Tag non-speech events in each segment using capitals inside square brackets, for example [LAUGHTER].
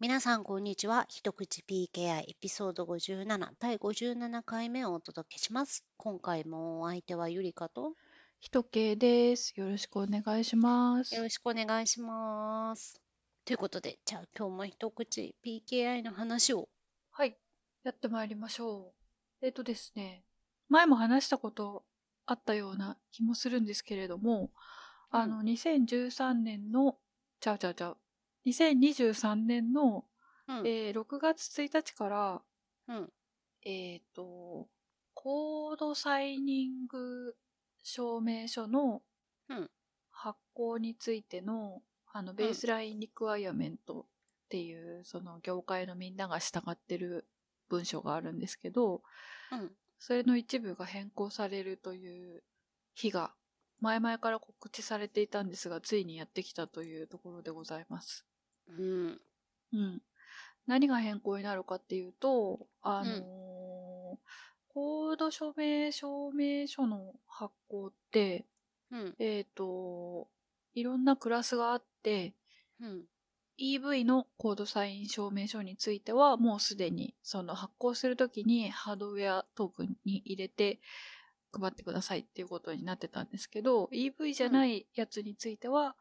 皆さん、こんにちは。一口 PKI エピソード57、第57回目をお届けします。今回もお相手はゆりかと、ひとけです。よろしくお願いします。よろしくお願いします。ということで、じゃあ今日も一口 PKI の話を。はい。やってまいりましょう。えっとですね、前も話したことあったような気もするんですけれども、あの、2013年の、ちゃうちゃうちゃう、2023年の、うん。えー6月1日から、うん。えっ、と、コードサイニング証明書のうん発行についての、あの、ベースラインリクワイアメントっていう、その業界のみんなが従ってる文書があるんですけど、うん。それの一部が変更されるという日が、前々から告知されていたんですが、ついにやってきたというところでございます。うん。うん。何が変更になるかっていうと、あのーコード署名証明書の発行って、うん。えっ、と、いろんなクラスがあって、うん。EV のコードサイン証明書については、もうすでに、その発行するときにハードウェアトークンに入れて配ってくださいっていうことになってたんですけど、EV じゃないやつについては、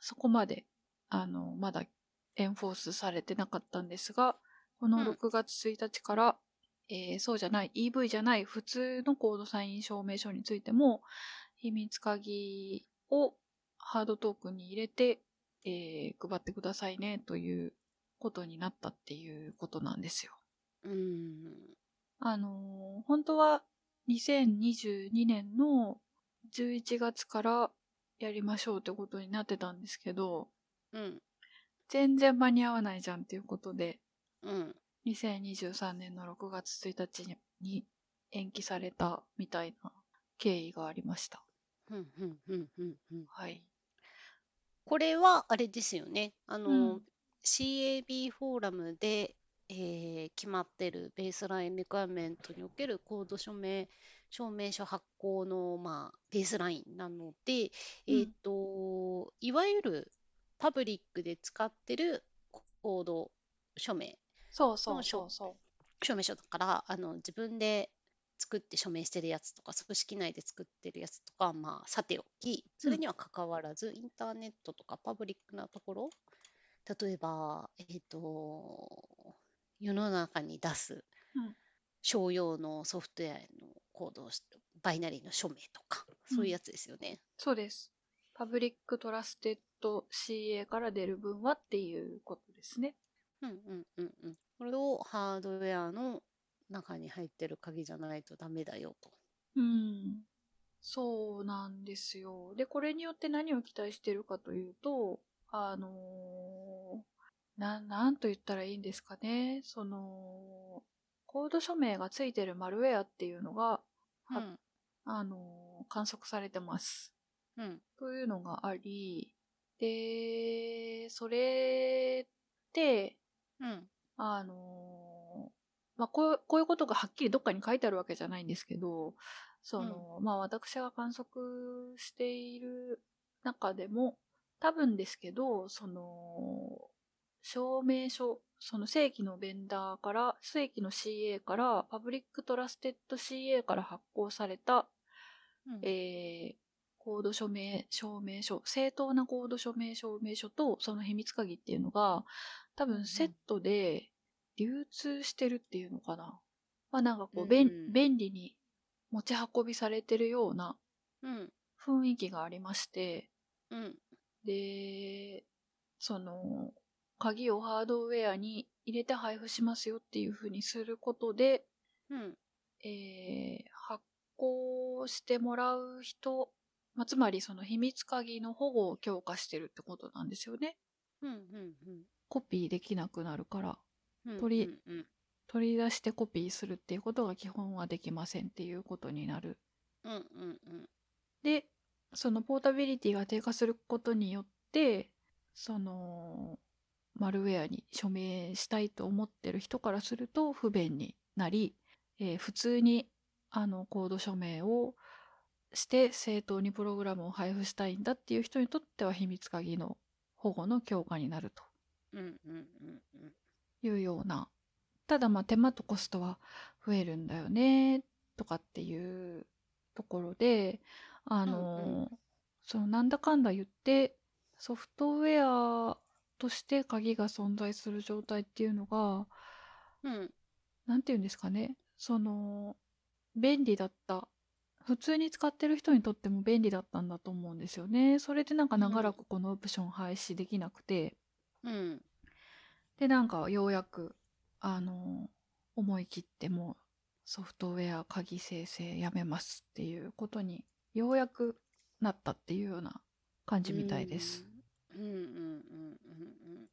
そこまで、あの、まだエンフォースされてなかったんですが、このうん6月1日から、えーそうじゃない、EV じゃない普通のコードサイン証明書についても、秘密鍵をハードトークンに入れて、えー配ってくださいねということになったっていうことなんですよ。うん。あのー本当は2022年の11月からやりましょうってことになってたんですけど、うん。全然間に合わないじゃんっていうことで、うん。2023年の6月1日にに延期されたみたいな経緯がありました。うん。うん。うん。うん。うん。はい。これはあれですよね。あの、うん CAB フォーラムで、えー決まってるベースラインリクエアメントにおけるコード署名証明書発行の、まあ、ベースラインなので、えーといわゆるパブリックで使ってるコード署名そうそうそうそ証明書だからあの自分で作って署名してるやつとか組織内で作ってるやつとかまあさておきそれにはかかわらず、インターネットとかパブリックなところ例えばえっ、と世の中に出すうん商用のソフトウェアのコードバイナリーの署名とかそういうやつですよね。う。そうです。 public trusted CA から出る分はっていうことですね。うんうんうんうん。これをハードウェアの中に入ってる鍵じゃないとダメだよと。うん。そうなんですよ。で、これによって何を期待してるかというと、あのーな、なんと言ったらいいんですかね。その、コード署名がついてるマルウェアっていうのが、はうんあのー観測されてます。うんというのがあり、で、それって、うん。あのーまあこう、こういうことがはっきりどっかに書いてあるわけじゃないんですけど、その、まあ私が観測している中でも、多分ですけど、その、証明書、その正規のベンダーから、正規の CA から、 public trusted CA から発行された、うん。えーコード署名証明書、正当なコード署名証明書とその秘密鍵っていうのが、多分セットで流通してるっていうのかな。まあなんかこう、うん便うん。便利に持ち運びされてるようなうん。雰囲気がありまして、うん。で、その、鍵をハードウェアに入れて配布しますよっていう風にすることで、うん。えー発行してもらう人、まあ、つまりその秘密鍵の保護を強化してるってことなんですよね。うんコピーできなくなるから、うん鳥うんうん取り出してコピーするっていうことが基本はできませんっていうことになる。うんうんうんで、そのポータビリティが低下することによって、その、マルウェアに署名したいと思ってる人からすると不便になり、えー普通にあのコード署名をして正当にプログラムを配布したいんだっていう人にとっては秘密鍵の保護の強化になると。うんうんうんうんいうような。ただまあ手間とコストは増えるんだよね、とかっていうところで、あの、そのなんだかんだ言って、ソフトウェアとして鍵が存在する状態っていうのが、うん。なんて言うんですかね。その、便利だった。普通に使ってる人にとっても便利だったんだと思うんですよね。それでなんか長らくこのオプション廃止できなくて、うん。で、なんかようやく、あの、思い切ってもうソフトウェア鍵生成やめますっていうことにようやくなったっていうような感じみたいです。うんうんうんうんうん。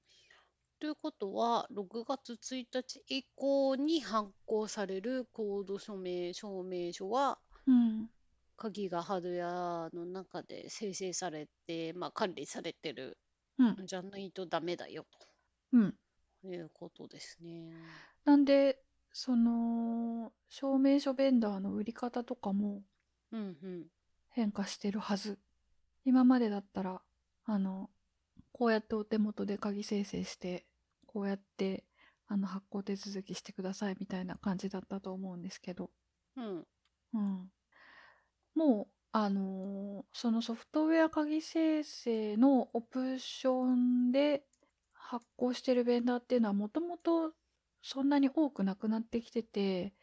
ということは、6月1日以降に発行されるコード署名証明書は、うん。鍵がハードウェアの中で生成されて、まあ、管理されてるうん。んじゃないとダメだようん。ということですね。なんで、その、証明書ベンダーの売り方とかもうんうん。変化してるはず。今までだったら、あの、こうやってお手元で鍵生成して、こうやって、あの、発行手続きしてくださいみたいな感じだったと思うんですけど、うん。うん。もう、あのーそのソフトウェア鍵生成のオプションで発行してるベンダーっていうのはもともとそんなに多くなくなってきてて、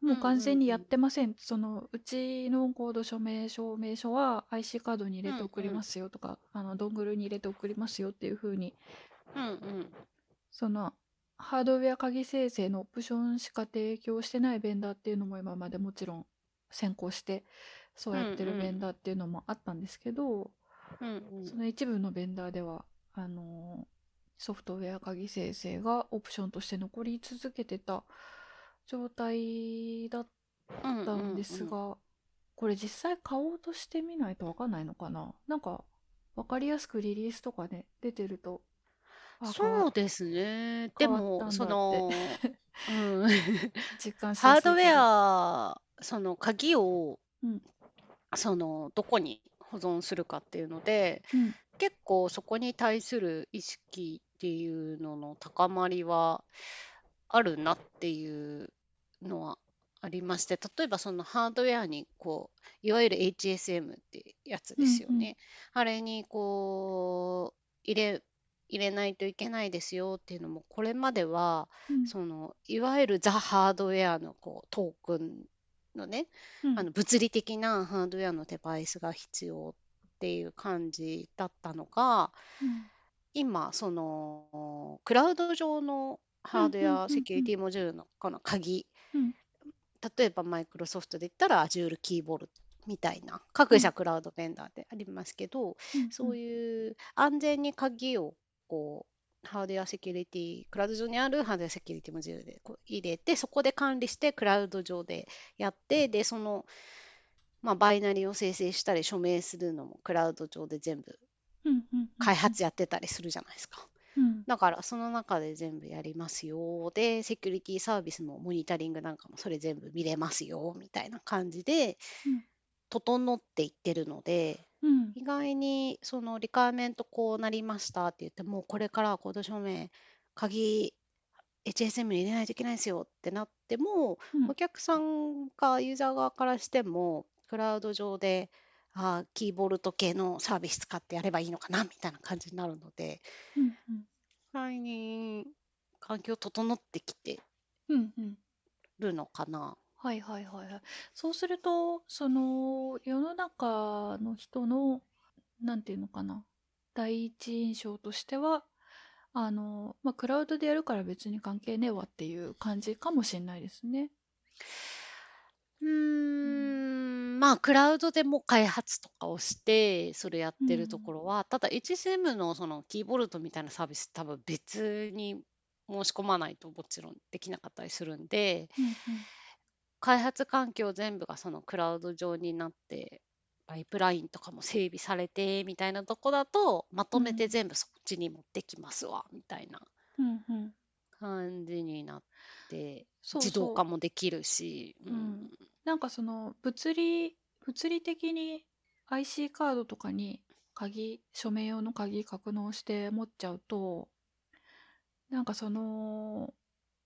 もう完全にやってません。その、うちのコード署名証明書は IC カードに入れて送りますよとか、あの、ドングルに入れて送りますよっていう風に、うんうん。その、ハードウェア鍵生成のオプションしか提供してないベンダーっていうのも今までもちろん先行してそうやってるうんうんベンダーっていうのもあったんですけど、うんうん。その一部のベンダーではあのーソフトウェア鍵生成がオプションとして残り続けてた状態だったんですが、これ実際買おうとしてみないとわかんないのかな？なんかわかりやすくリリースとかね出てると。あそうですね。でも、てその、[LAUGHS] うん、実感しハードウェア、その鍵を、うんその、どこに保存するかっていうので、うん。結構そこに対する意識っていうのの高まりはあるなっていうのはありまして、例えばそのハードウェアにこう、いわゆる HSM ってやつですようんうん。ね。あれにこう、入れ、入れないといけないですよっていうのも、これまでは、うん。その、いわゆるザ・ハードウェアのこうトークンのね、うん。あの物理的なハードウェアのデバイスが必要っていう感じだったのが、うん。今、その、クラウド上のハードウェアセキュリティモジュールのこの鍵、うん。例えばマイクロソフトで言ったら Azure キーボルトみたいな、各社クラウドベンダーでありますけど、そういう安全に鍵をこうハードウェアセキュリティ、クラウド上にあるハードウェアセキュリティモジュールで入れて、そこで管理して、クラウド上でやって、で、その、まあ、バイナリを生成したり署名するのもクラウド上で全部開発やってたりするじゃないですか。うんだからその中で全部やりますよ。で、セキュリティサービスもモニタリングなんかもそれ全部見れますよみたいな感じでうん整っていってるので、うん。意外にそのリカーメントこうなりましたって言ってもうこれからコード証明鍵 HSM に入れないといけないですよってなっても、うん。お客さんがユーザー側からしてもクラウド上であーキーボルト系のサービス使ってやればいいのかなみたいな感じになるのでうん意外に環境整ってきてうんうんうん。るのかな。はいはいはいはい。そうすると、その世の中の人の、なんていうのかな、第一印象としては、あの、まあ、クラウドでやるから別に関係ねえわっていう感じかもしれないですね。うーん、まあ、クラウドでも開発とかをして、それやってるところは、ただ HSM のそのキーボルトみたいなサービス、多分別に申し込まないともちろんできなかったりするんで、うん開発環境全部がそのクラウド上になって、パイプラインとかも整備されてみたいなとこだと、まとめてうん。全部そっちに持ってきますわ、みたいな感じになって、自動化もできるし、ううん。ん、なんかその物理物理的に IC カードとかに鍵署名用の鍵格納して持っちゃうとなんかその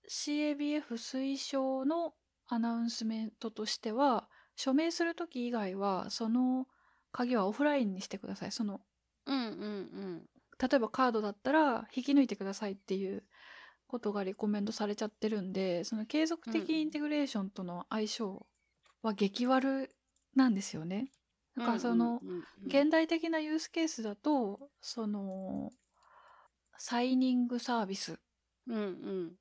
CABF 推奨のアナウンスメントとしては署名する時以外はその鍵はオフラインにしてください。そのうんうん例えばカードだったら引き抜いてくださいっていうことがリコメンドされちゃってるんでその継続的インテグレーションとの相性は激悪なんですよね。うん。だからそのうんうんうん。現代的なユースケースだとそのサイニングサービス。うんうん。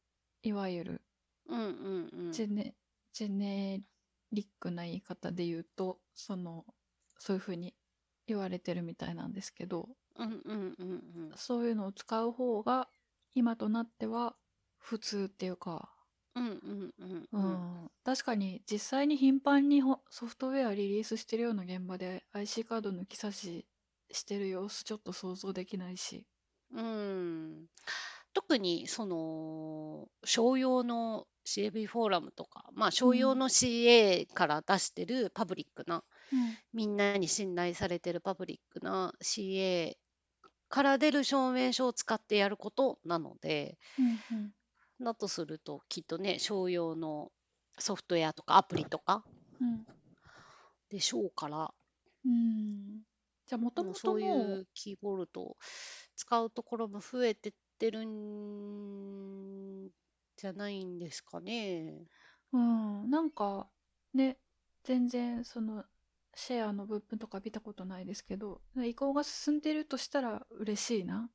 いわゆる。うんうんうん。ジェネジェネリックな言い方で言うとそのそういうふうに言われてるみたいなんですけどうんうんうんうん。そういうのを使う方が今となっては普通っていうか、うんうんうんううん。ん確かに実際に頻繁にほソフトウェアリリースしてるような現場で IC カード抜き差ししてる様子ちょっと想像できないし。うん。特にその商用の CAB フォーラムとか、まあ、商用の CA から出してるパブリックな、みんなに信頼されてるパブリックな CA から出る証明書を使ってやることなのでうんうん。だとするときっとね商用のソフトウェアとかアプリとかうん。でしょうから。うん。じゃあもともとそういうキーボルトを使うところも増えてってるんじゃないんですかね。うん、なんかね全然そのシェアの分布とか見たことないですけど移行が進んでるとしたら嬉しいな。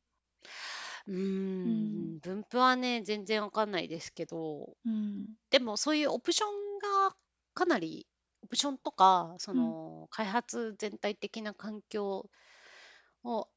うーん、分布はね、全然わかんないですけど、うん。でもそういうオプションがかなり、オプションとか、その開発全体的な環境を、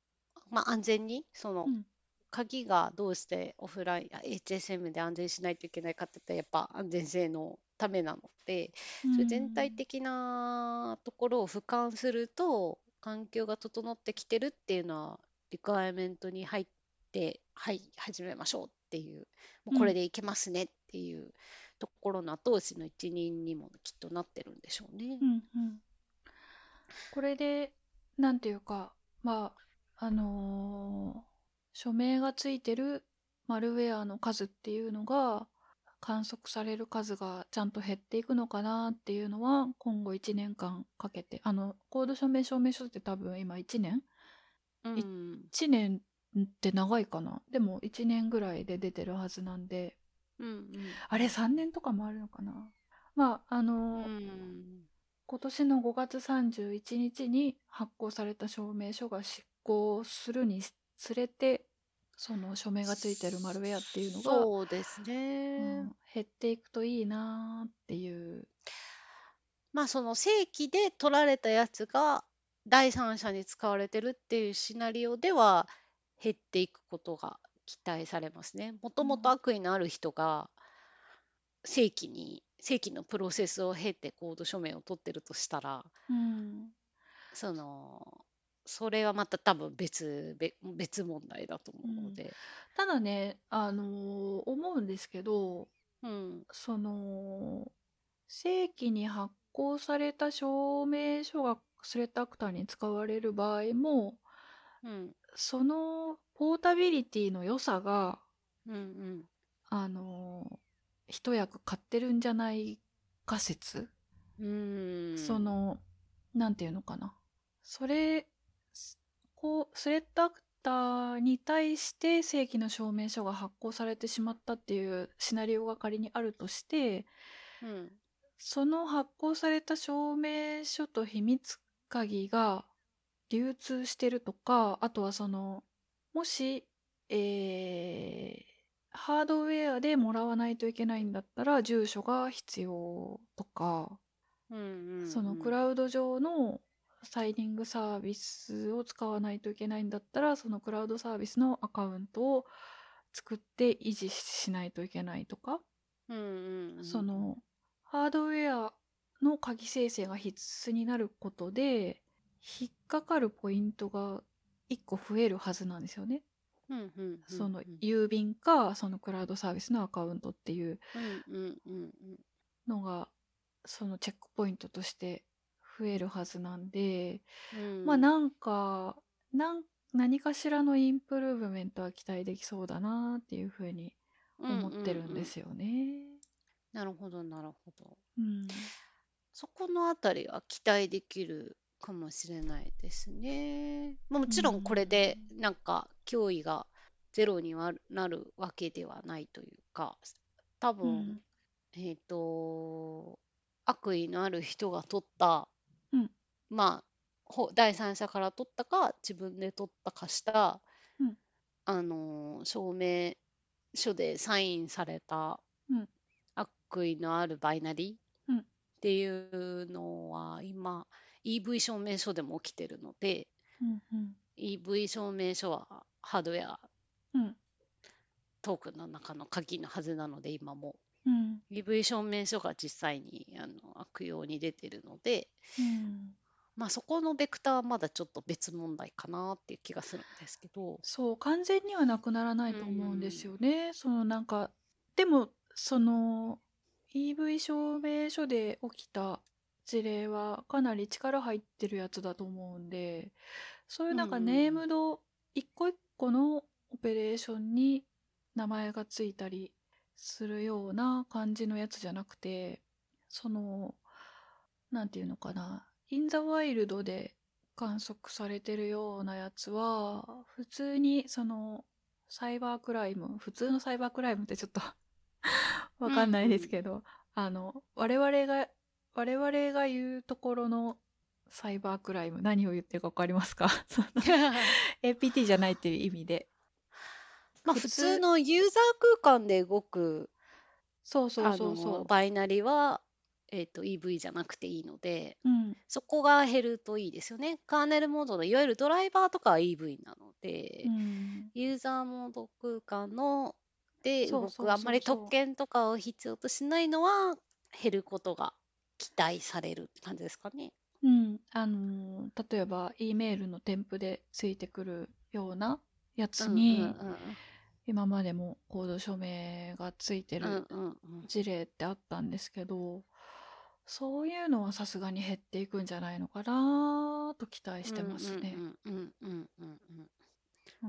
まあ、安全に、そのうん鍵がどうしてオフライン、あ HSM で安全にしないといけないかって言ったら、やっぱ安全性のためなので、それ全体的なところを俯瞰すると、環境が整ってきてるっていうのは、リクワイアメントに入って、はい、始めましょうっていう、もうこれでいけますねっていうところの後押しの一任にもきっとなってるんでしょうね。う。んうん。これでなんていうかまああのー署名がついてるマルウェアの数っていうのが観測される数がちゃんと減っていくのかなっていうのは今後1年間かけてあのコード署名証明書って多分今1年？うん。1年って長いかな？でも1年ぐらいで出てるはずなんでうんうん。あれ3年とかもあるのかな？まああのうーん。今年の5月31日に発行された証明書が執行するにつれてその署名がついてるマルウェアっていうのが、そうですうね。ん減っていくといいなーっていう。まあその正規で取られたやつが第三者に使われてるっていうシナリオでは減っていくことが期待されますね。もともと悪意のある人が正規に正規のプロセスを経てコード署名を取ってるとしたらうんそのそれはまた多分別別別問題だと思うので、ただね、あのー思うんですけどうん。その正規に発行された証明書がスレッドアクターに使われる場合もうん。そのポータビリティの良さがうんうん。あの一役買ってるんじゃないか説、うん。そのなんていうのかな。それすこうスレッドアクターに対して正規の証明書が発行されてしまったっていうシナリオが仮にあるとしてうん。その発行された証明書と秘密鍵が流通してるとかあとはそのもし、えーハードウェアでもらわないといけないんだったら住所が必要とか、うんうんうん。そのクラウド上のサイニングサービスを使わないといけないんだったらそのクラウドサービスのアカウントを作って維持しないといけないとか、うんうんうんそのハードウェアの鍵生成が必須になることで引っかかるポイントが1個増えるはずなんですよね。うんうんうんそのうん。郵便かそのクラウドサービスのアカウントっていうのがそのチェックポイントとして増えるはずなんで、うんまあなんかなん何かしらのインプルーブメントは期待できそうだなっていうふうに思ってるんですよね。なるほど、なるほど。うん。そこのあたりは期待できるかもしれないですね。まあもちろんこれでなんか脅威がゼロにはなるわけではないというか、多う分、ん。えっと、悪意のある人が取った、うん。まあ、ほ第三者から取ったか、自分で取ったかした、うん。あの、証明書でサインされたうん。悪意のあるバイナリーうん。っていうのは今 EV 証明書でも起きてるのでうん。うん。EV 証明書はハードウェアうん。トークンの中の鍵のはずなので今もうん。EV 証明書が実際にあの悪用に出てるのでうん。まあそこのベクターはまだちょっと別問題かなっていう気がするんですけど。そう、完全にはなくならなういと思うんですんよね。そのなんか、でも、その、EV 証明書で起きた事例はかなり力入ってるやつだと思うんで、そういううんなんかうん。ネームド一個一個のオペレーションに名前がついたりするような感じのやつじゃなくて、その、なんていうのかな、インザワイルドで観測されてるようなやつは、普通にその、サイバークライム、普通のサイバークライムってちょっと [LAUGHS] わかんないですけど、あの、我々が、我々が言うところのサイバークライム、何を言ってるかわかりますか？[LAUGHS] APT じゃないっていう意味で。まあ普普通通、のユーザー空間で動くそうそうあそう。そのバイナリは、えー、と EV じゃなくていいのでう。うん。そこが減るといいですよね。カーネルモードのいわゆるドライバーとかは EV なので、うん。ユーザーモード空間ので動くあんまり特権とかを必要としないのは減ることが期待されるって感じですかね。うん。あのー例えば、E メールの添付でついてくるようなやつうんうんに、今までもコード署名がついてうんうんるうんうん事例ってあったんですけど、そういうのはさすがに減っていくんじゃないのかなと期待してますね。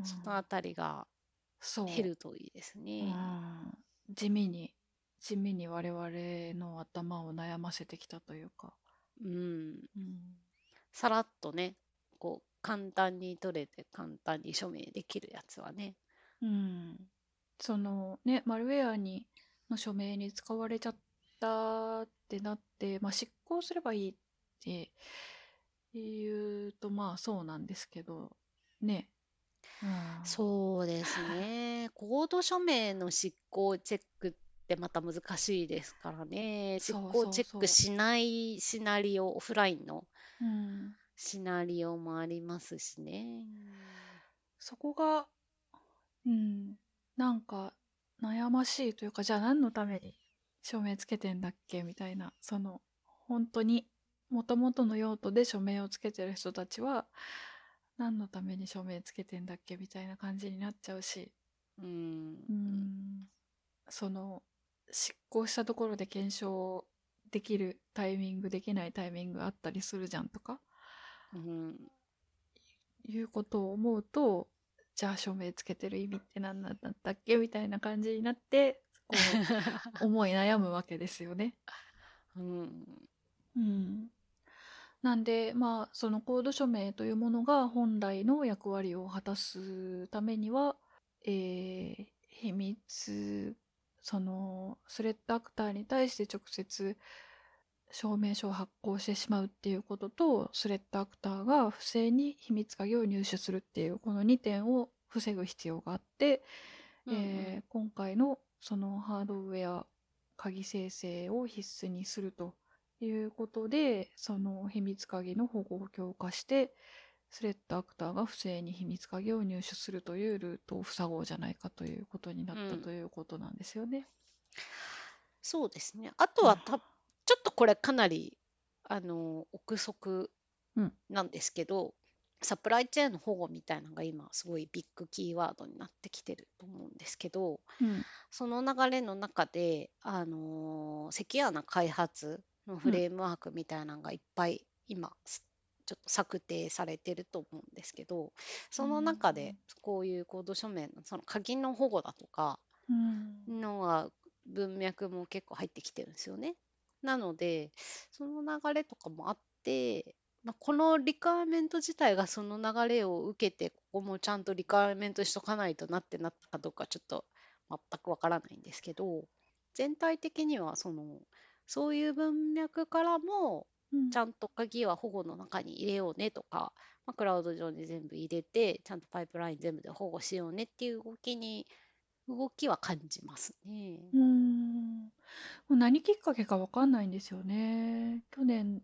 そのあたりが。減るといいですうね。ん。地味に、地味に我々の頭を悩ませてきたというか。うん、うん。さらっとね、こう簡単に取れて簡単に署名できるやつはね。うん。そのね、マルウェアに、の署名に使われちゃったってなって、まあ、執行すればいいって言うと、まあそうなんですけど、ね。うん。そうですね。コード署名の執行チェックってまた難しいですからね。執行チェッ。クしないシナリオ、オフラインのうん。シナリオもありますしね。そこが、うん、なんか悩ましいというか、じゃあ何のために署名つけてんだっけ？みたいな、その、本当に、元々の用途で署名をつけてる人たちは、何のために署名つけてんだっけ？みたいな感じになっちゃうし、うん。うん、その、執行したところで検証できるタイミング、できないタイミングあったりするじゃんとか、うん。いうことを思うと、じゃあ署名つけてる意味って何なんだったっけ？みたいな感じになって、こう、思い悩むわけですよね。[LAUGHS] うん。うん。なんで、まあ、そのコード署名というものが本来の役割を果たすためには、えー秘密、その、スレッドアクターに対して直接証明書を発行してしまうっていうことと、スレッドアクターが不正に秘密鍵を入手するっていう、この2点を防ぐ必要があって、うんうんえー今回のそのハードウェア鍵生成を必須にするということで、その秘密鍵の保護を強化して、スレッドアクターが不正に秘密鍵を入手するというルートを塞ごうじゃないかということになったうんということなんですよね。そうですね。あとはた、ちょっとこれかなり、あの、憶測うんなんですけど、サプライチェーンの保護みたいなのが今すごいビッグキーワードになってきてると思うんですけど、うん。その流れの中で、あのーセキュアな開発のフレームワークみたいなのがいっぱい今すちょっと策定されてると思うんですけどその中でこういうコード書面のその鍵の保護だとかうんのが文脈も結構入ってきてるんですよね。なのでその流れとかもあって、まあ、このリクエアメント自体がその流れを受けてここもちゃんとリクエアメントしとかないとなってなったかどうかちょっと全くわからないんですけど全体的にはそのそういう文脈からもうんちゃんと鍵は保護の中に入れようねとか、まあ、クラウド上に全部入れてちゃんとパイプライン全部で保護しようねっていう動きに動きは感じますね。うーんもう何きっかけかわかんないんですよね。去年、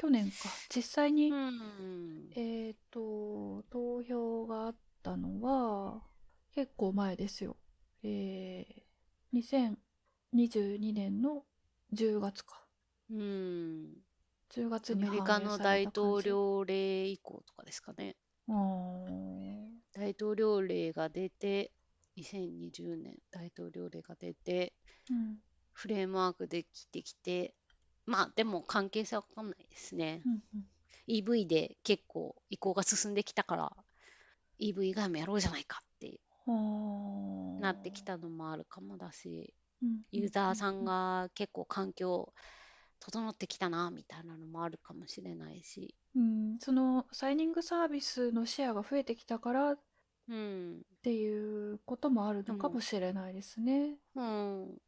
去年か。実際に、うんえっと、投票があったのは、結構前ですよ。えー、2022年の10月か。うん10月アにメリカの大統領。領令以降とかですかね。大統領令が出て、2020年大統領令が出て、うんフレームワークできてきて、まあでも関係性わかんないですね。うんうん。EV で結構移行が進んできたから、EV 以外もやろうじゃないかってあーなってきたのもあるかもだし、うんユーザーさんが結構環境整ってきたなみたいなのもあるかもしれないし、うん、そのサイニングサービスのシェアが増えてきたからっうん、ていうこともあるのかもしれないですね。うん、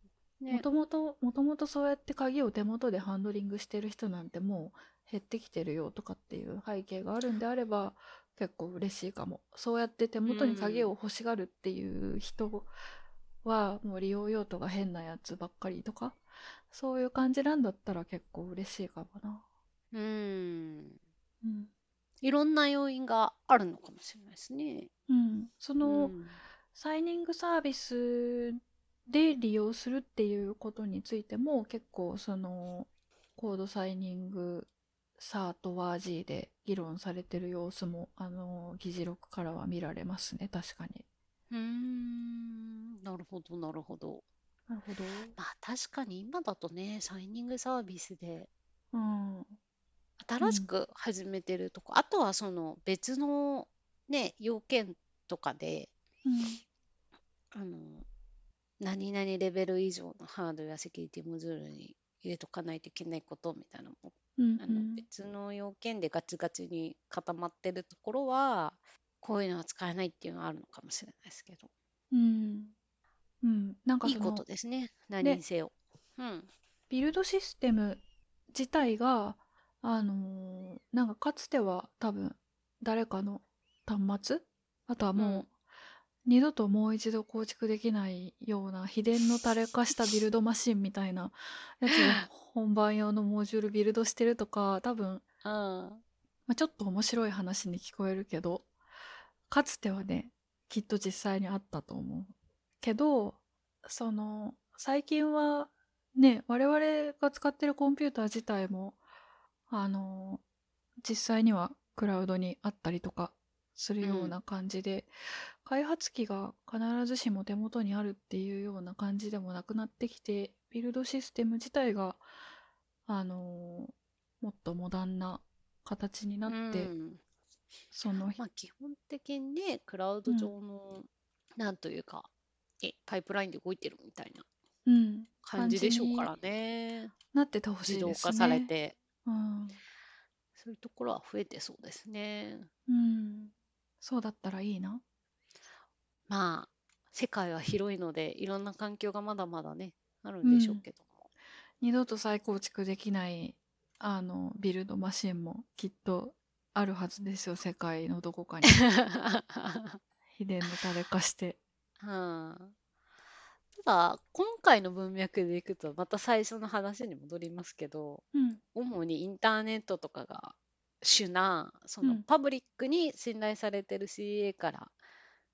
もね、ともと、もともとそうやって鍵を手元でハンドリングしてる人なんてもう減ってきてるよとかっていう背景があるんであれば結構嬉しいかも。そうやって手元に鍵を欲しがるっていう人はもう利用用途が変なやつばっかりとかそういう感じなんだったら結構嬉しいかもな。うん、うん。いろんな要因があるのかもしれないですね。うん。その、うんサイニングサービスで利用するっていうことについても結構そのコードサイニングサートワー G で議論されてる様子もあの議事録からは見られますね確かに。うーん、なるほど、なるほど。なるほど。まあ確かに今だとね、サイニングサービスでうん。うん新しく始めてるとこ、あとはその別のね、要件とかで、あの、何々レベル以上のハードウェアセキュリティモジュールに入れとかないといけないことみたいなのも、うんあの別の要件でガチガチに固まってるところは、こういうのは使えないっていうのはあるのかもしれないですけど、うん。うん。なんかいいことですね、何にせよ。うん。ビルドシステム自体が、あのーなんかかつては多分誰かの端末？あとはもう、うん二度ともう一度構築できないような秘伝の垂れ化したビルドマシンみたいなやつで本番用のモジュールビルドしてるとか多分、あまあ、ちょっと面白い話に聞こえるけどかつてはねきっと実際にあったと思うけどその最近はね我々が使ってるコンピューター自体もあの実際にはクラウドにあったりとかするような感じで、開発機が必ずしも手元にあるっていうような感じでもなくなってきてビルドシステム自体があのもっとモダンな形になって、うんそのまあ、基本的にね、クラウド上の、なんというか、え、パイプラインで動いてるみたいなうん、感じでしょうからね。なっててほし自動いですね。化されて、うんそういうところは増えてそうですね。うん、そうだったらいいな。まあ、世界は広いので、いろんな環境がまだまだね、あるんでしょうけども。二度と再構築できないあのビルドマシンもきっとあるはずですよ世界のどこかに。[LAUGHS] 秘伝の垂れ化して。うん。ただ、今回の文脈でいくと、また最初の話に戻りますけど、うん。主にインターネットとかが主な、そうのん。パブリックに信頼されてる CA から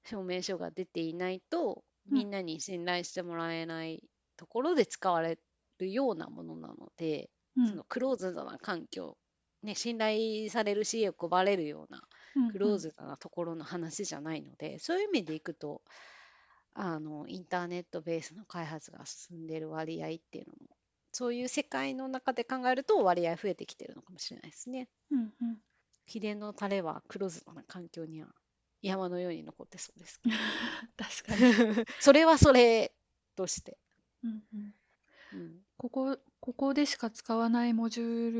証明書が出ていないと、うん。みんなに信頼してもらえないところで使われるようなものなので、うん。そのクローズドな環境、ね、信頼されるを配れるようなうんクローズドなところの話じゃないので、そういう意味でいくとあのインターネットベースの開発が進んでいる割合っていうのもそういう世界の中で考えると割合増えてきてるのかもしれないですね。うんうん。秘伝のタレはクローズドな環境には山のように残ってそうです。[LAUGHS] 確かに。[LAUGHS] それはそれとして。うんうんうん。ここ、ここでしか使わないモジュー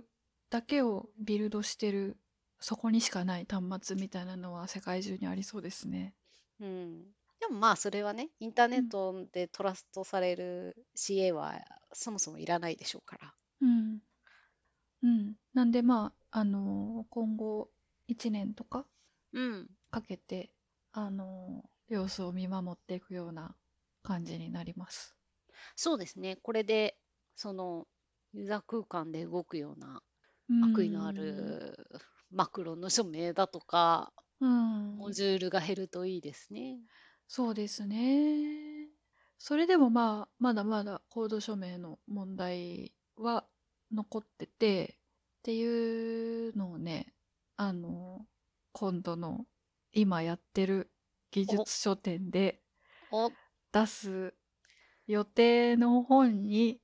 ルだけをビルドしてる、そこにしかない端末みたいなのは世界中にありそうですね。うん。でもまあそれはね、インターネットでトラストされる CA はそもそもいらないでしょうから。うん。うん。なんでまあ、あのー今後1年とかうん。かけて、あのー様子を見守っていくような感じになります。そうですね。これで、その、ユーザー空間で動くようなうん悪意のあるマクロの署名だとか、うん。モジュールが減るといいですね。そうですね。それでもまあ、まだまだコード署名の問題は残ってて、っていうのをね、あの、今度の今やってる技術書店でお、出す予定の本に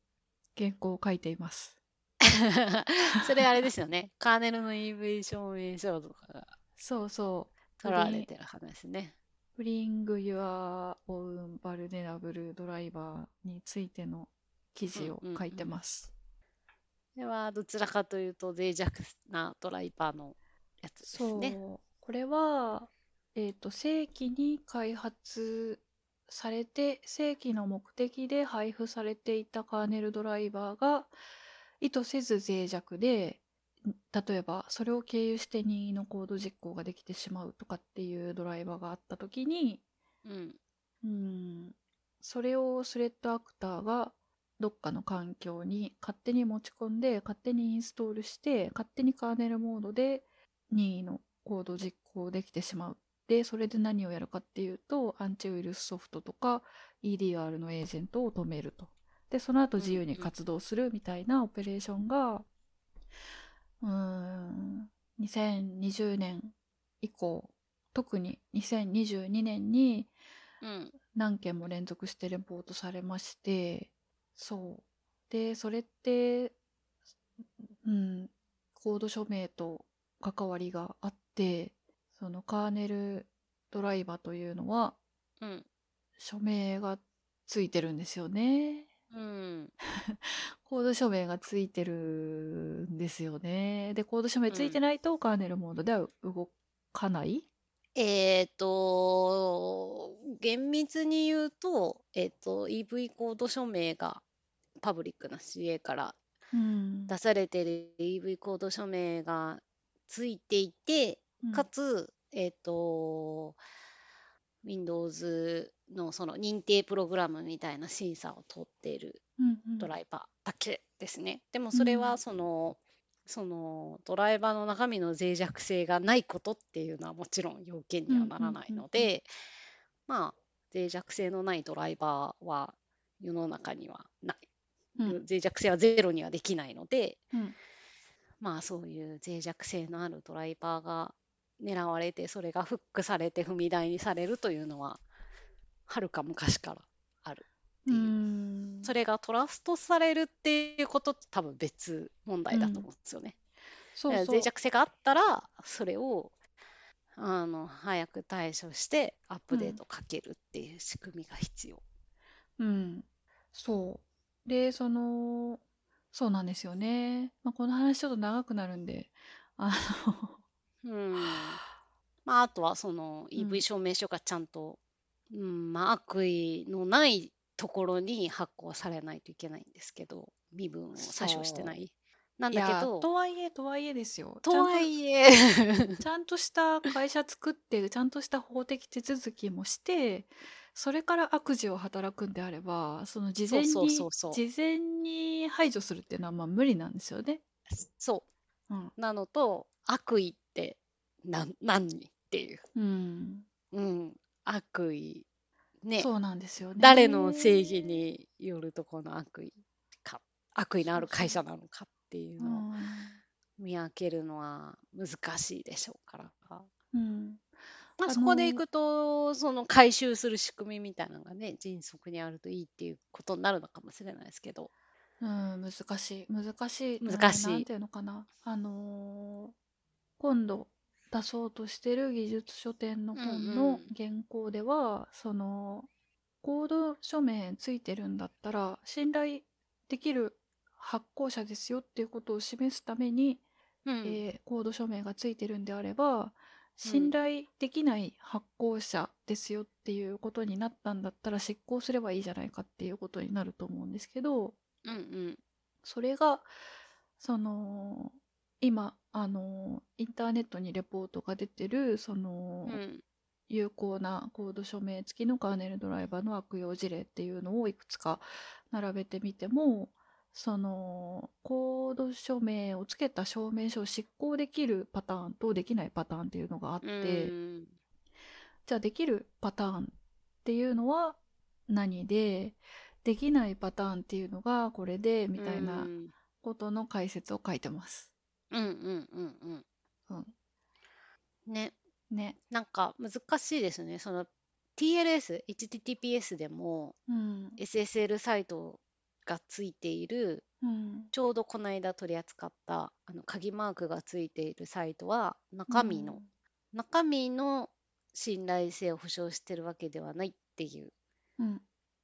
原稿を書いています。[LAUGHS] それあれですよね。カーネルの EV 証明書とかがそうそう。取られてる話ね。Bring Your Own Vulnerable Driver についての記事を書いてます。これはどちらかというと脆弱なドライバーのやつですそう、ね。これは、えっ、と、正規に開発されて、正規の目的で配布されていたカーネルドライバーが意図せず脆弱で、ん例えばそれを経由して任意のコード実行ができてしまうとかっていうドライバーがあったときに、うん。うん、それをスレッドアクターがどっかの環境に勝手に持ち込んで勝手にインストールして勝手にカーネルモードで任意のコード実行できてしまう。で、それで何をやるかっていうと、アンチウイルスソフトとか EDR のエージェントを止めると。で、その後自由に活動するみたいなオペレーションが、うーん、2020年以降、特に2022年にうん。何件も連続してレポートされまして、そう。で、それって、うん、コード署名と関わりがあって、そのカーネルドライバーというのは、うん。署名がついてるんですよね。うん。[LAUGHS] コード署名がついてるんですよね。で、コード署名ついてないと、カーネルモードでは動かない？えっと、厳密に言うと、えっと、EV コード署名がパブリックな CA からうん。出されてる EV コード署名がついていて、うん。かつ、えっと、Windows のその認定プログラムみたいな審査を通っているうんうん。ドライバーだけですね。でもそれうん。はその、そのドライバーの中身の脆弱性がないことっていうのはもちろん要件にはならないので、まあ脆弱性のないドライバーは世の中にはない。うん。脆弱性はゼロにはできないので、うん。まあそういう脆弱性のあるドライバーが狙われてそれがフックされて踏み台にされるというのははるか昔からある。うっていうんそれがトラストされるっていうことと多分別問題だと思うんですよね。そうそう脆。弱性があったらそれをあの早く対処してアップデートかけるっていう仕組みが必要。うん。そう。で、その、そうなんですよね。まあ、この話ちょっと長くなるんで、あうん [SIGHS] まあ、あとはそのうん EV 証明書がちゃんと、うんまあ、悪意のないところに発行されないといけないんですけど身分を詐称してない。なんだけどとはいえ、とはいえですよ。とはえ、いえちゃんとした会社作って、ちゃんとした法的手続きもして、それから悪事を働くんであれば、その事前に、そうそうそうそう事前に排除するっていうのはまあ無理なんですよね。そうん。うなのと悪意って何何っていう、うん。うん、悪意ねそうなんですよね。誰の正義によるとこの悪意か悪意のある会社なのかっていううのをん。見分けるのは難しいでしょうから。うん。まあ、そこでいくと、その回収する仕組みみたいなのがね、迅速にあるといいっていうことになるのかもしれないですけど、うん、難しい。難しい。な難しいなんていうのかな。あのー今度出そうとしてる技術書店の本の原稿では、そのコード署名ついてるんだったら信頼できる発行者ですよっていうことを示すために、うん。えーコード署名がついてるんであれば信頼できない発行者ですよっていうことになったんだったら執行すればいいじゃないかっていうことになると思うんですけどうんうん。それがその今あのインターネットにレポートが出てるその、うん。有効なコード署名付きのカーネルドライバーの悪用事例っていうのをいくつか並べてみてもそのコード署名をつけた証明書を執行できるパターンとできないパターンっていうのがあって、うん。じゃあできるパターンっていうのは何でできないパターンっていうのがこれでみたいなうん。ことの解説を書いてます。うんうんうんうんうん、ねね。なんか難しいですねその TLS HTTPS でもうん。SSL サイトがついているうん。ちょうどこの間取り扱ったあの鍵マークがついているサイトは中身の、中身の信頼性を保証してるわけではないっていううん。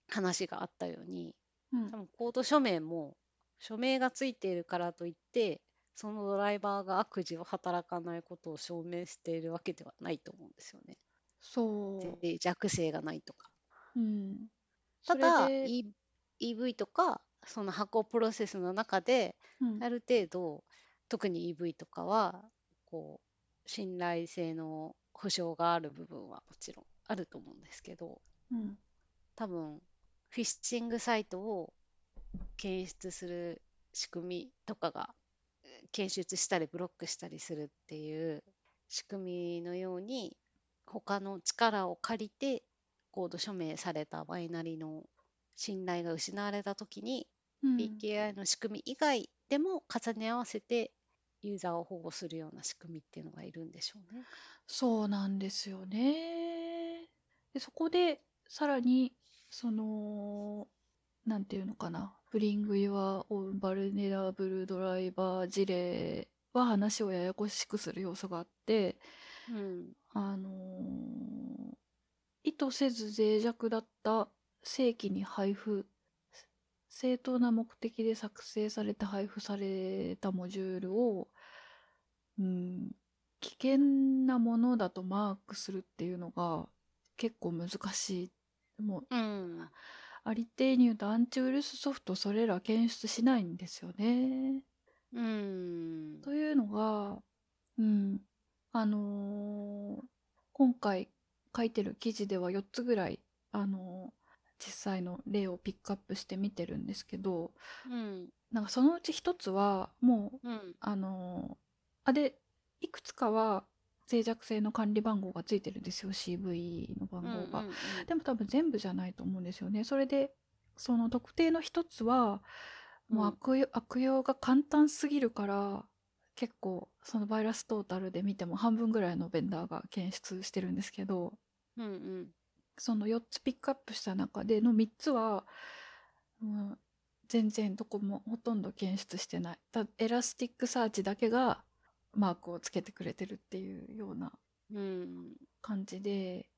話があったようにうん多。分コード署名も署名がついているからといってそのドライバーが悪事を働かないことを証明しているわけではないと思うんですよね。そう。脆弱性がないとか。うん。ただ E- EV とかその発行プロセスの中でうんある程度特に EV とかはこう信頼性の保証がある部分はもちろんあると思うんですけどうん。多分フィッシングサイトを検出する仕組みとかがえー検出したりブロックしたりするっていう仕組みのように他の力を借りてコード署名されたバイナリの信頼が失われた時にうん PKI の仕組み以外でも重ね合わせてユーザーを保護するような仕組みっていうのがいるんでしょうね。そうなんですよね。でそこでさらにそのなんていうのかな「Bring Your Own Vulnerable Driver」事例は話をややこしくする要素があってうん。あのー意図せず脆弱だった正規に配布正当な目的で作成されて配布されたモジュールを、うん、危険なものだとマークするっていうのが結構難しい。もううんありていに言うとアンチウイルスソフトそれら検出しないんですよね。うん。というのが、うん、あのー今回書いてる記事では4つぐらい、あのー実際の例をピックアップして見てるんですけど、うん。なんかそのうち1つはもう、うん。あのーあれ、いくつかは脆弱性の管理番号がついてるんですよ、CV の番号が。うんうんうんでも多分全部じゃないと思うんですよね。それで、その特定の一つは、もううん悪用,、悪用が簡単すぎるから、結構その VirusTotal で見ても半分ぐらいのベンダーが検出してるんですけど、うんうんその4つピックアップした中での3つは、うん全然どこもほとんど検出してない。た Elasticsearch だけがマークをつけてくれてるっていうようなうん。感じで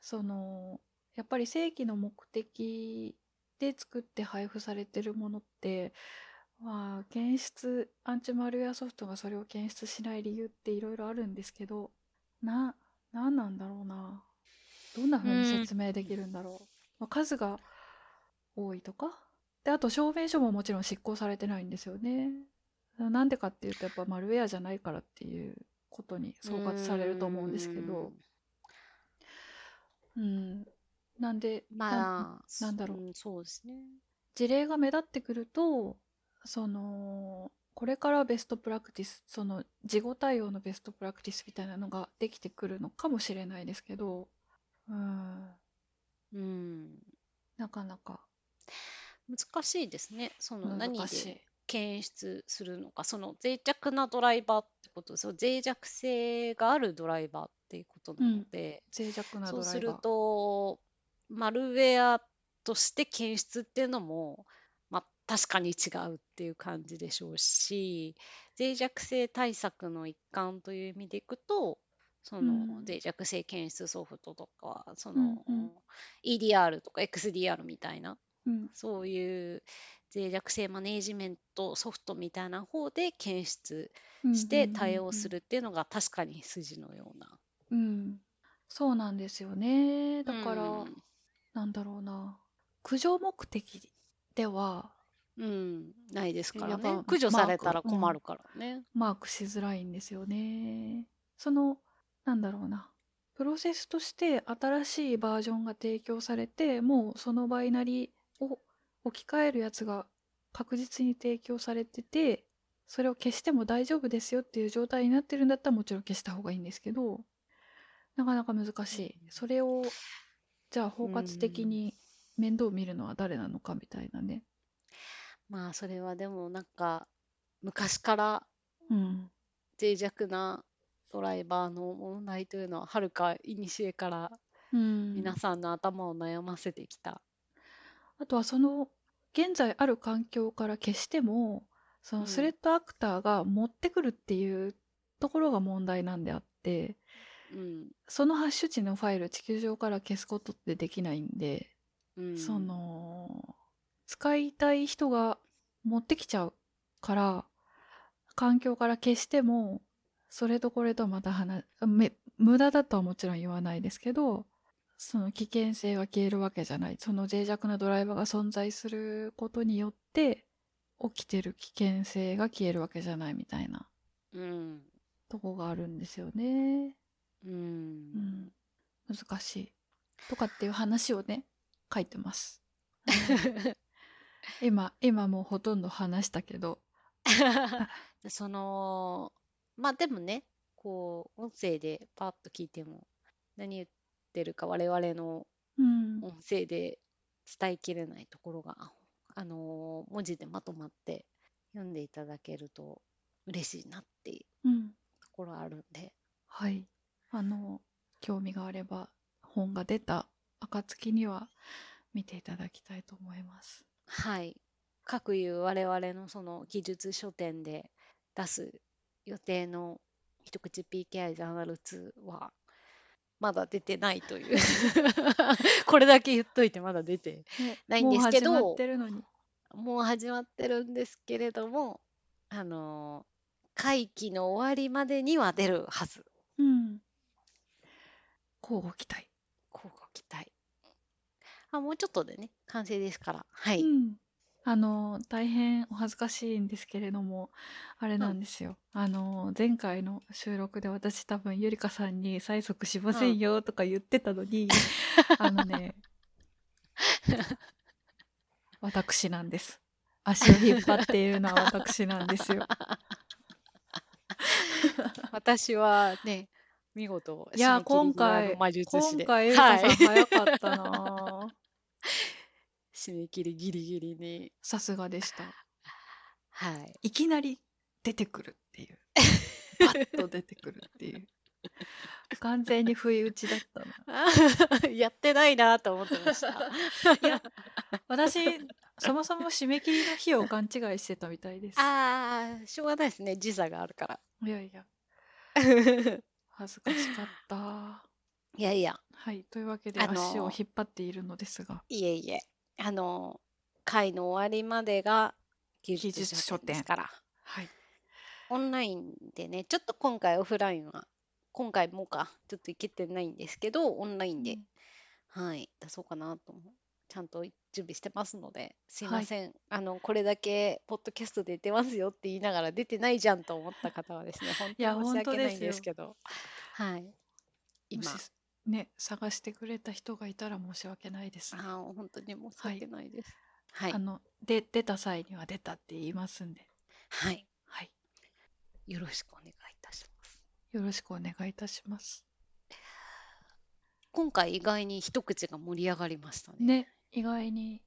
そのやっぱり正規の目的で作って配布されてるものってまあ検出アンチマルウェアソフトがそれを検出しない理由っていろいろあるんですけどな何なんだろうな。どんな風に説明できるんだろう、まあ、数が多いとか。であと証明書ももちろん執行されてないんですよねなんでかっていうとやっぱマルウェアじゃないからっていうことに総括されると思うんですけど。うん。なんでなまあなんだろう。うんそうですね。事例が目立ってくるとそのこれからベストプラクティスその事後対応のベストプラクティスみたいなのができてくるのかもしれないですけど。うん。うん。なかなか。難しいですね。その何難しい。で検出するのかその脆弱なドライバーってことですよ脆弱性があるドライバーっていうことなので、脆弱なドそうするとマルウェアとして検出っていうのも、まあ、確かに違うっていう感じでしょうし脆弱性対策の一環という意味でいくとその、うん。脆弱性検出ソフトとかそうんの、うん。EDR とか XDR みたいなうん。そういう脆弱性マネージメントソフトみたいな方で検出して対応するっていうのが確かに筋のような。うんうんうんそうなんですよねだから、うんなんだろうな駆除目的ではうん、ないですから。ね駆除されたら困るからね。マークしづらいんですよね。そのなんだろうなプロセスとして新しいバージョンが提供されてもうそのバイナリを置き換えるやつが確実に提供されててそれを消しても大丈夫ですよっていう状態になってるんだったらもちろん消した方がいいんですけどなかなか難しい。うん。それをじゃあ包括的に面倒見るのは誰なのかみたいなね。まあそれはでもなんか昔からうん。脆弱なドライバーの問題というのははるか古からうん。皆さんの頭を悩ませてきた。あとはその現在ある環境から消してもそのスレッドアクターが持ってくるっていうところが問題なんであってうん。そのハッシュ値のファイル地球上から消すことってできないんで、うん、その使いたい人が持ってきちゃうから環境から消してもそれとこれとはまた話め無駄だとはもちろん言わないですけどその危険性が消えるわけじゃない。その脆弱なドライバーが存在することによって起きてる危険性が消えるわけじゃないみたいなうん。とこがあるんですよね。ううん。ん、難しい。とかっていう話をね書いてます。[LAUGHS] 今今もうほとんど話したけど。[LAUGHS] そのまあでもねこう音声でパッと聞いても何言ってるか我々のうん音声で伝えきれないところが、あのー文字でまとまって読んでいただけると嬉しいなっていううんところあるんで、はいあの興味があれば本が出た暁には見ていただきたいと思います。はい。各いう我々のその技術書店で出す予定の一口 PKI ジャーナル2はまだ出てないという。[LAUGHS] これだけ言っといてまだ出てないんですけどもう始まってるのに。もう始まってるんですけれどもあの会期の終わりまでには出るはず。うん。交互期待。交互期待。あもうちょっとでね完成ですから。はい、うん、あの大変お恥ずかしいんですけれどもあれなんですよ、あの前回の収録で私多分ゆりかさんに催促しませんよとか言ってたのに、[LAUGHS] あのね私なんです。足を引っ張っているのは私なんですよ。私はね見事いや締め切り際今回の魔術師で。今回ゆりかさん早かったな、締め切りギリギリに。さすがでした。はい。いきなり出てくるっていう。パッと出てくるっていう。完全に不意打ちだったな。[LAUGHS] やってないなと思ってました。[LAUGHS] いや私そもそも締め切りの日を勘違いしてたみたいです。あーしょうがないですね。時差があるから。いやいや。恥ずかしかった。[LAUGHS] いやいや。はいというわけであのー足を引っ張っているのですが。いえいえあの会の終わりまでが技術技術書書店です店から。はい。オンラインでねちょっと今回オフラインは今回もかちょっと行けてないんですけどオンラインで、はい。出そうかなと思う。ちゃんと準備してますので。すいません、あのこれだけポッドキャストで出ますよって言いながら出てないじゃんと思った方はですね本いや当に申し訳ないんですよですけどはい。も今。しね探してくれた人がいたら申し訳ないです、あー本当に申し訳ないです。はい。あので出た際には出たって言いますんで。はい。はい。よろしくお願いいたします。よろしくお願いいたします。今回意外に一口が盛り上がりましたね。ね意外に。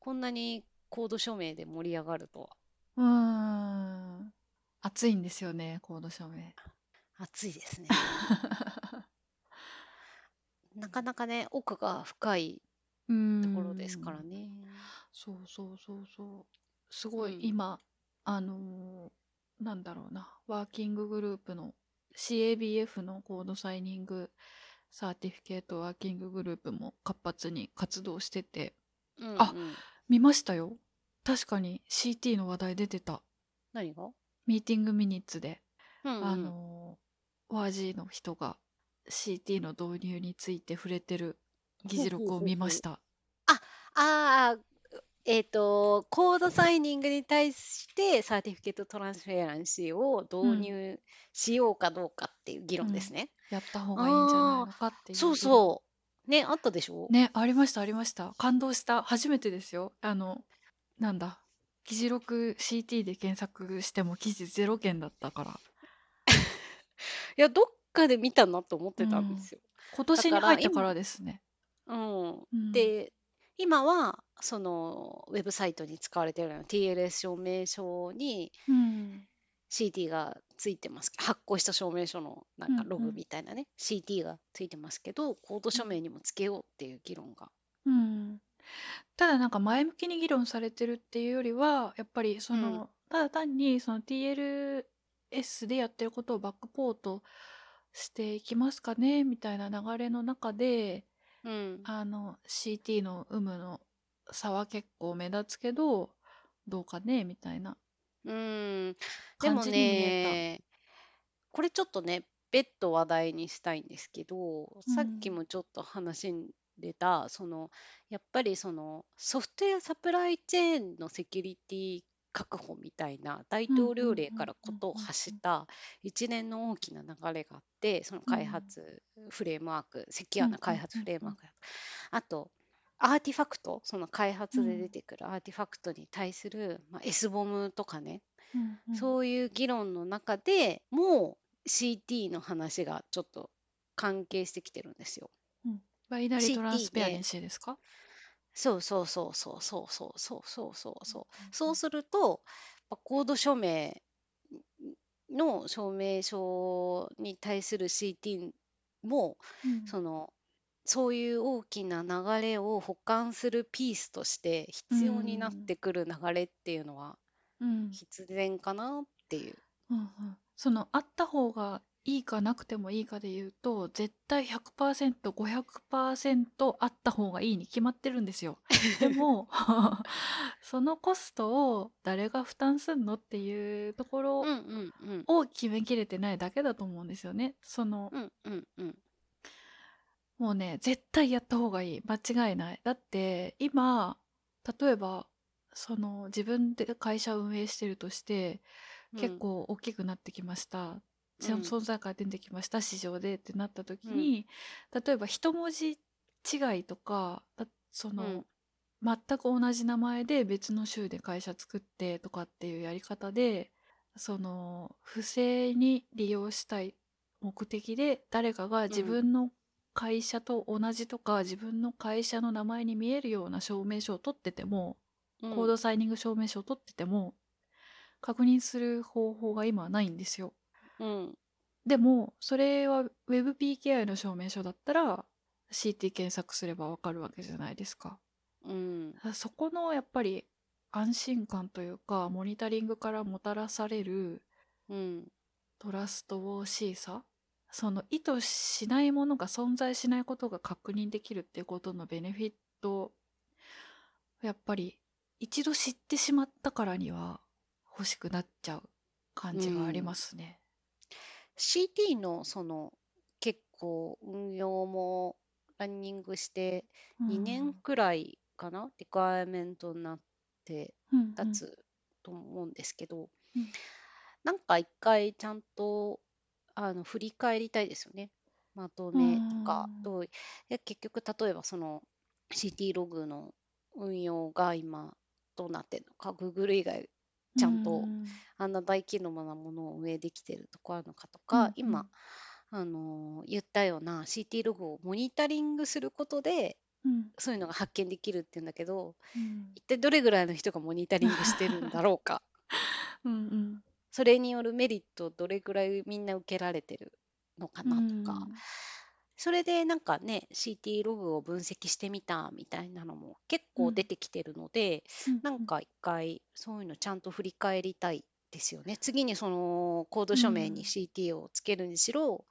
こんなにコード署名で盛り上がるとは。うーん。熱いんですよねコード署名。熱いですね [LAUGHS] なかなかね奥が深いうん。ところですからね。そうそうそうそすごいうん。今、あのーなんだろうな、ワーキンググループの CABF の Code Signing Certificate Working Group も活発に活動してて、うんあうん。見ましたよ。確かに CT の話題出てた。何が？ meeting minutes で、うんうん。あのー、ワージーの人が CT の導入について触れてる議事録を見ました。ああ、えっ、と、 code signing に対して Certificate Transparency を導入しようかどうかっていう議論ですね。やった方がいいんじゃないのかっていう。そうそう。ね、あったでしょ？ね、ありました、ありました。感動した。初めてですよ。あの、なんだ。議事録 CT で検索しても記事ゼロ件だったから。[LAUGHS] いや、どっかで見たなと思ってたんですよ。今年に入ったからですね。うん。うん、で、今は、その、ウェブサイトに使われているような TLS 証明書にうん、CT がついてます。発行した証明書のなんかうんうんログみたいなね、CT がついてますけど、コード署名にもつけようっていう議論が。うん。ただなんか前向きに議論されてるっていうよりは、やっぱりその、うんただ単にその TLS でやってることをバックポートしていきますかねみたいな流れの中で、うん。あの CT の有無の差は結構目立つけどどうかねみたいなうん。でもね、これちょっとね、別途話題にしたいんですけど、さっきうんもちょっと話に出た、その、やっぱりそのソフトウェアサプライチェーンのセキュリティ確保みたいな大統領令からことを発した一連の大きな流れがあって、その開発フレームワーク、セキュアな開発フレームワークあと、アーティファクト、その開発で出てくるアーティファクトに対する、まあ、SBOM とかね、た、うんうん。そういう議論の中でもう CT の話がちょっと関係してきてるんですよ。バイナリ CT トランスペアレンシーですか？そうそうそうそうそうそうそうそうそうそう。そうすると、まあコード署名の証明書に対する CT も、うんそのそういう大きな流れを補完するピースとして必要になってくる流れっていうのはうん。必然かなっていう。うんうん。そのあった方がいいかなくてもいいかで言うと絶対 100%500% あった方がいいに決まってるんですよ。[LAUGHS] でも [LAUGHS] そのコストを誰が負担すんのっていうところを決めきれてないだけだと思うんですよね。そのうんうんうんもうね絶対やった方がいい間違いない。だって今例えばその自分で会社を運営してるとして結構大きくなってきました、存在感出てきました市場でってなった時に、例えば一文字違いとかだその、全く同じ名前で別の州で会社作ってとかっていうやり方でその不正に利用したい目的で誰かが自分の会社と同じとか、自分の会社の名前に見えるような証明書を取ってても、うん。コードサイニング証明書を取ってても確認する方法が今はないんですよ。うんでもそれは WebPKI の証明書だったら CT 検索すればわかるわけじゃないですか。うんそこのやっぱり安心感というかモニタリングからもたらされるうんトラストウォーシーさその意図しないものが存在しないことが確認できるっていうことのベネフィットやっぱり一度知ってしまったからには欲しくなっちゃう感じがありますね。CT のその結構運用もランニングして2年くらいかな、リクワイアメントになってうん立つと思うんですけど、うん。なんか一回ちゃんとあの振り返りたいですよね。まとめとかうん。どう結局例えばその CT ログの運用が今どうなってるのか Google 以外ちゃんとうん。あんな大規模なものを運営できてるとこあるのかとか、うんうん。今、あのー言ったような CT ログをモニタリングすることでうん。そういうのが発見できるっていうんだけどうん。一体どれぐらいの人がモニタリングしてるんだろうか。[LAUGHS] うんうん。それによるメリットどれぐらいみんな受けられてるのかなとか、それでなんかね CT ログを分析してみたみたいなのも結構出てきてるので、うんなんか一回そういうのちゃんと振り返りたいですよね。次にそのコード署名にうん。CT をつけるにしろ、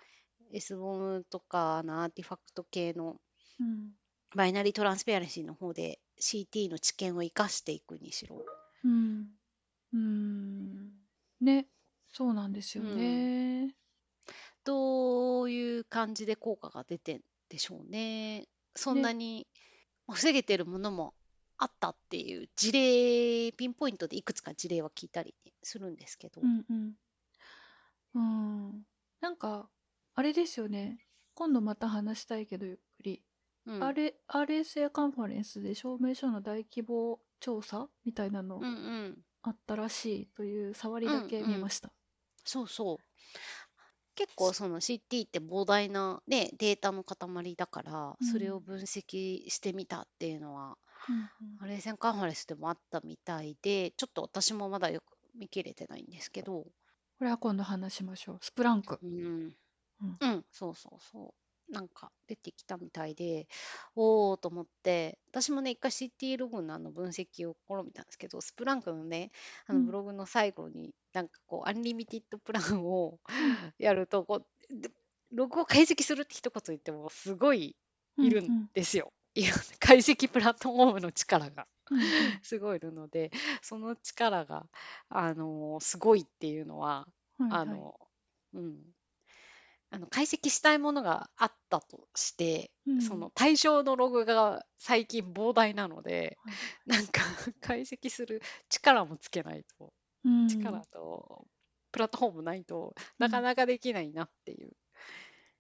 SBOM とかのアーティファクト系のうん。バイナリートランスペアレンシーの方で CT の知見を生かしていくにしろ。うん。うん。ねそうなんですよね。どういう感じで効果が出てんでしょうね。そんなにまあ防げてるものもあったっていう事例、ピンポイントでいくつか事例は聞いたりするんですけど。うんうんうんなんかあれですよね今度また話したいけどゆっくり、うん RSA カンファレンスで証明書の大規模調査みたいなのうんうん。あったらしいという触りだけ見ました。そうそう。結構その CT って膨大な、ね、データの塊だから、うんそれを分析してみたっていうのは、うんアレーセンカンファレンスでもあったみたいで、ちょっと私もまだよく見切れてないんですけど、これは今度話しましょう。スプランクう。ん、うんうん、そうそうそう。なんか出てきたみたいで、おーと思って、私もね、一回 CT ログのあの分析を試みたんですけど、スプランクのね、あのうん。ブログの最後に、なんかこう、アンリミティッドプランをやると、こう、でログを解析するって一言言っても、すごいいるうんうんんですよ。いや解析プラットフォームの力が。うんうん。すごいいるので、その力が、あのーすごいっていうのは、はいはい。あの、うん。あの解析したいものがあったとして、うんその対象のログが最近膨大なので、はいなんか [LAUGHS] 解析する力もつけないと、うん力とプラットフォームないとなかなかできないなっていう、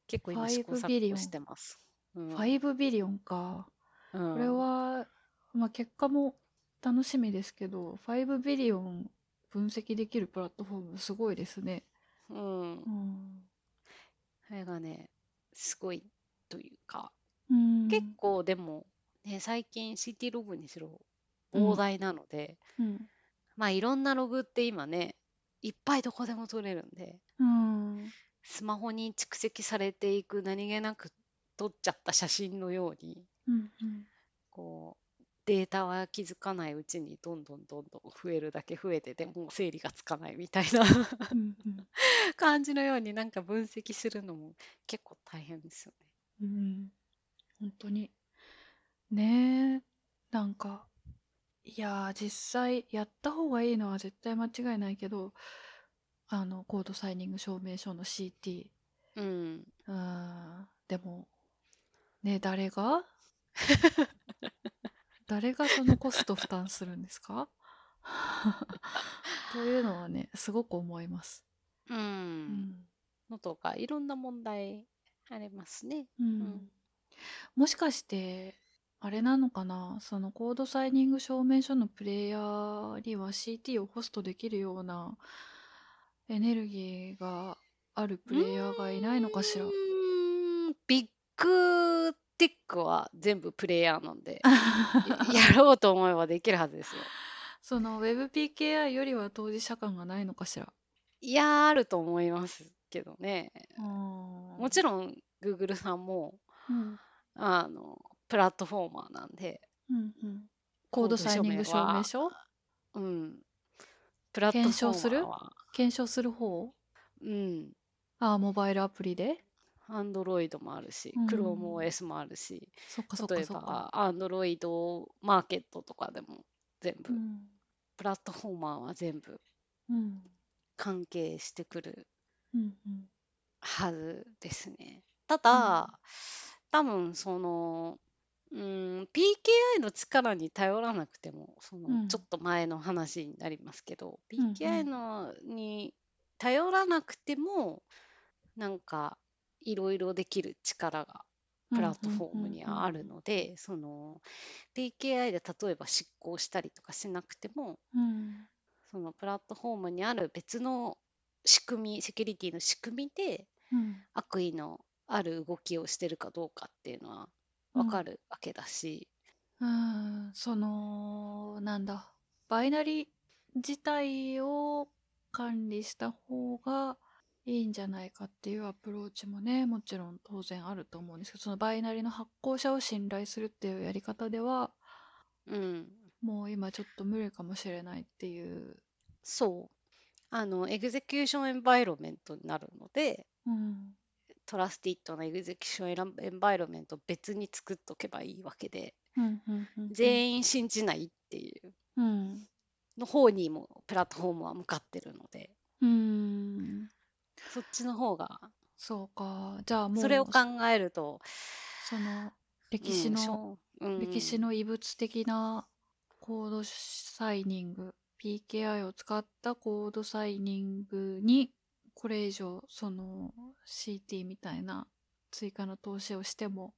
結構今試行5ビリオン錯誤してます。うん5ビリオンか。うんこれは、まあ、結果も楽しみですけど、5ビリオン分析できるプラットフォームすごいですね。うんう、ん。それがね、すごいというか、うん、結構でも、ね、最近 CT ログにしろうん膨大なので、うん。まあいろんなログって今ね、いっぱいどこでも取れるんで、うん。スマホに蓄積されていく何気なく撮っちゃった写真のように、うん。うんこう、データは気づかないうちにどんどんどんどん増えるだけ増えててもう整理がつかないみたいな [LAUGHS] 感じのようになんか分析するのも結構大変ですよね。うん。本当に。ねえ。なんか、いやー、実際やった方がいいのは絶対間違いないけど、あの、コードサイニング証明書の CT。うん。うーん。でも、ね、誰が？[LAUGHS] 誰がそのコスト負担するんですか？[LAUGHS] というのはね、すごく思います。う。うんん。のとかいろんな問題ありますね。うんんもしかして、あれなのかな？そのコードサイニング証明書のプレイヤーには CT をホストできるようなエネルギーがあるプレイヤーがいないのかしら？うーんビッグテックは全部プレイヤーなんで、[LAUGHS] やろうと思えばできるはずですよ。その WebPKI よりは当事者感がないのかしら？いやー、あると思いますけどね。ももちろん、Google さんも、うん。あの、プラットフォーマーなんで、うんうん、コードサイニング証明書？うん。プラットフォーマーは。検証する？検証する方？うん。ああモバイルアプリで？Android もあるし、うん。ChromeOS もあるし、例えかそっか、ば Android マーケットとかでも全部、うん。プラットフォーマーは全部うん。関係してくるはずですね。ただ、多分その、うん、PKI の力に頼らなくても、そのうん。ちょっと前の話になりますけど、んうん。PKI のに頼らなくても、なんかいろいろできる力がプラットフォームにはあるので、その PKI で例えば執行したりとかしなくても、うん。そのプラットフォームにある別の仕組み、セキュリティの仕組みでうん。悪意のある動きをしてるかどうかっていうのは分かるわけだし、うん。そのなんだ。バイナリ自体を管理した方がいいんじゃないかっていうアプローチもねもちろん当然あると思うんですけどそのバイナリの発行者を信頼するっていうやり方ではうん。もう今ちょっと無理かもしれないっていう、そう。あの、 execution environment になるので、うん。 trusted な execution environment を別に作っとけばいいわけで、うんうんうん。全員信じないっていう。うん。の方にもプラットフォームは向かってるので、うんそっちの方が、そうか。じゃあもうそれを考えると、その歴史の、うんうん。歴史の異物的なコードサイニング PKI を使ったコードサイニングにこれ以上その CT みたいな追加の投資をしても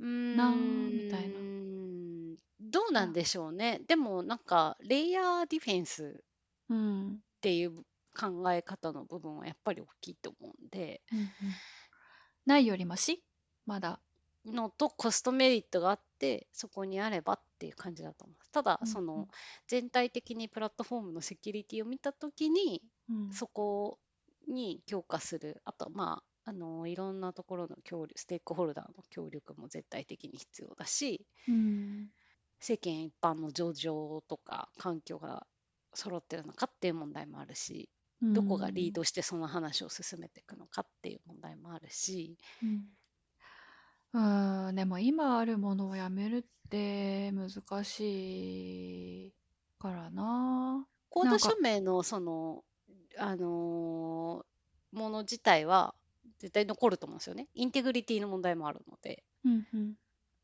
うーんなーみたいな。どうなんでしょうね。でもなんか、レイヤーディフェンスうん、っていう考え方の部分はやっぱり大きいと思うんで、うんうん。ないよりまし？まだ。のとコストメリットがあって、そこにあればっていう感じだと思います。ただ、うんその全体的にプラットフォームのセキュリティを見たときに、うん。そこに強化する、あとはまあ、あのいろんなところの協力、ステークホルダーの協力も絶対的に必要だし、うん。世間一般の上場とか環境が揃ってるのかっていう問題もあるし、どこがリードしてその話を進めていくのかっていう問題もあるし、うん、うんでも今あるものをやめるって難しいからなコード署名のその、あのーもの自体は絶対残ると思うんですよね。インテグリティの問題もあるので、うんうん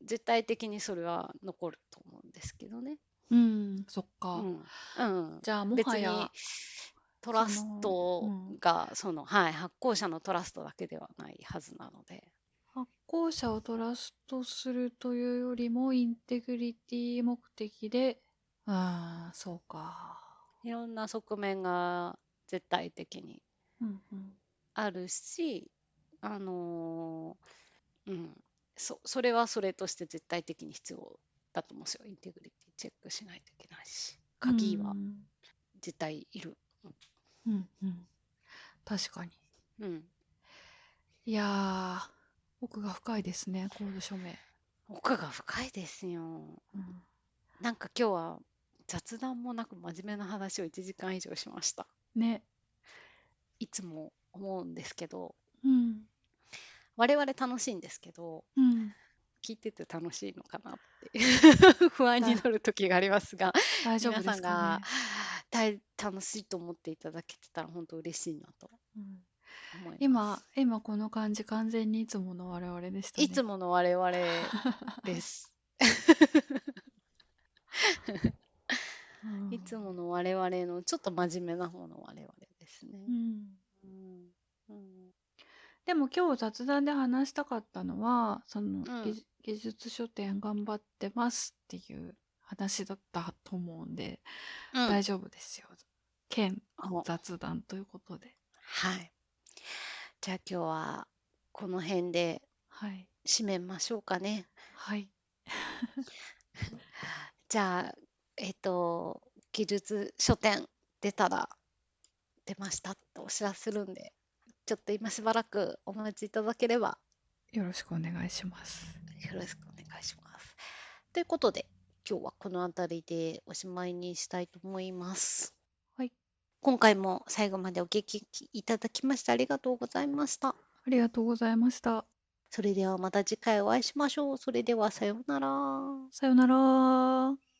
絶対的にそれは残ると思うんですけどね。うんそっうか、ん。うん。じゃあも別にはやトラストうん。がその、はい、発行者のトラストだけではないはずなので。発行者をトラストするというよりもインテグリティ目的で。ああそうか。いろんな側面が絶対的にうんうん。あるし、あのーうん、そそれはそれとして絶対的に必要だと思うんですよ。インテグリティチェックしないといけないし、鍵はうん。絶対いる。うんうん確かに。うん。いやー奥が深いですねコード署名、奥が深いですよ。うん。なんか今日は雑談もなく真面目な話を1時間以上しました。ね。いつも思うんですけど、うん。我々楽しいんですけど、うん。聞いてて楽しいのかなって。[LAUGHS] 不安になる時がありますが、大丈夫皆さんがですかね、大楽しいと思っていただけてたら本当嬉しいなとうん思います。今今この感じ完全にいつもの我々でしたねいつもの我々 [LAUGHS] です。うんいつもの我々のちょっと真面目な方の我々ですねう。んうんうんでも今日雑談で話したかったのはその、うん技技術書店頑張ってますっていう話だったと思うんで、うん大丈夫ですよ。兼お雑談ということで。はい。じゃあ今日はこの辺ではい。締めましょうかね。はい。[LAUGHS] じゃあ、えっと、技術書店出たら出ましたってお知らせするんで、ちょっと今しばらくお待ちいただければよろしくお願いします。よろしくお願いします。ということで、今日はこの辺りでおしまいにしたいと思います。はい。今回も最後までお聞きいただきましてありがとうございました。ありがとうございました。それではまた次回お会いしましょう。それではさようなら。さよなら。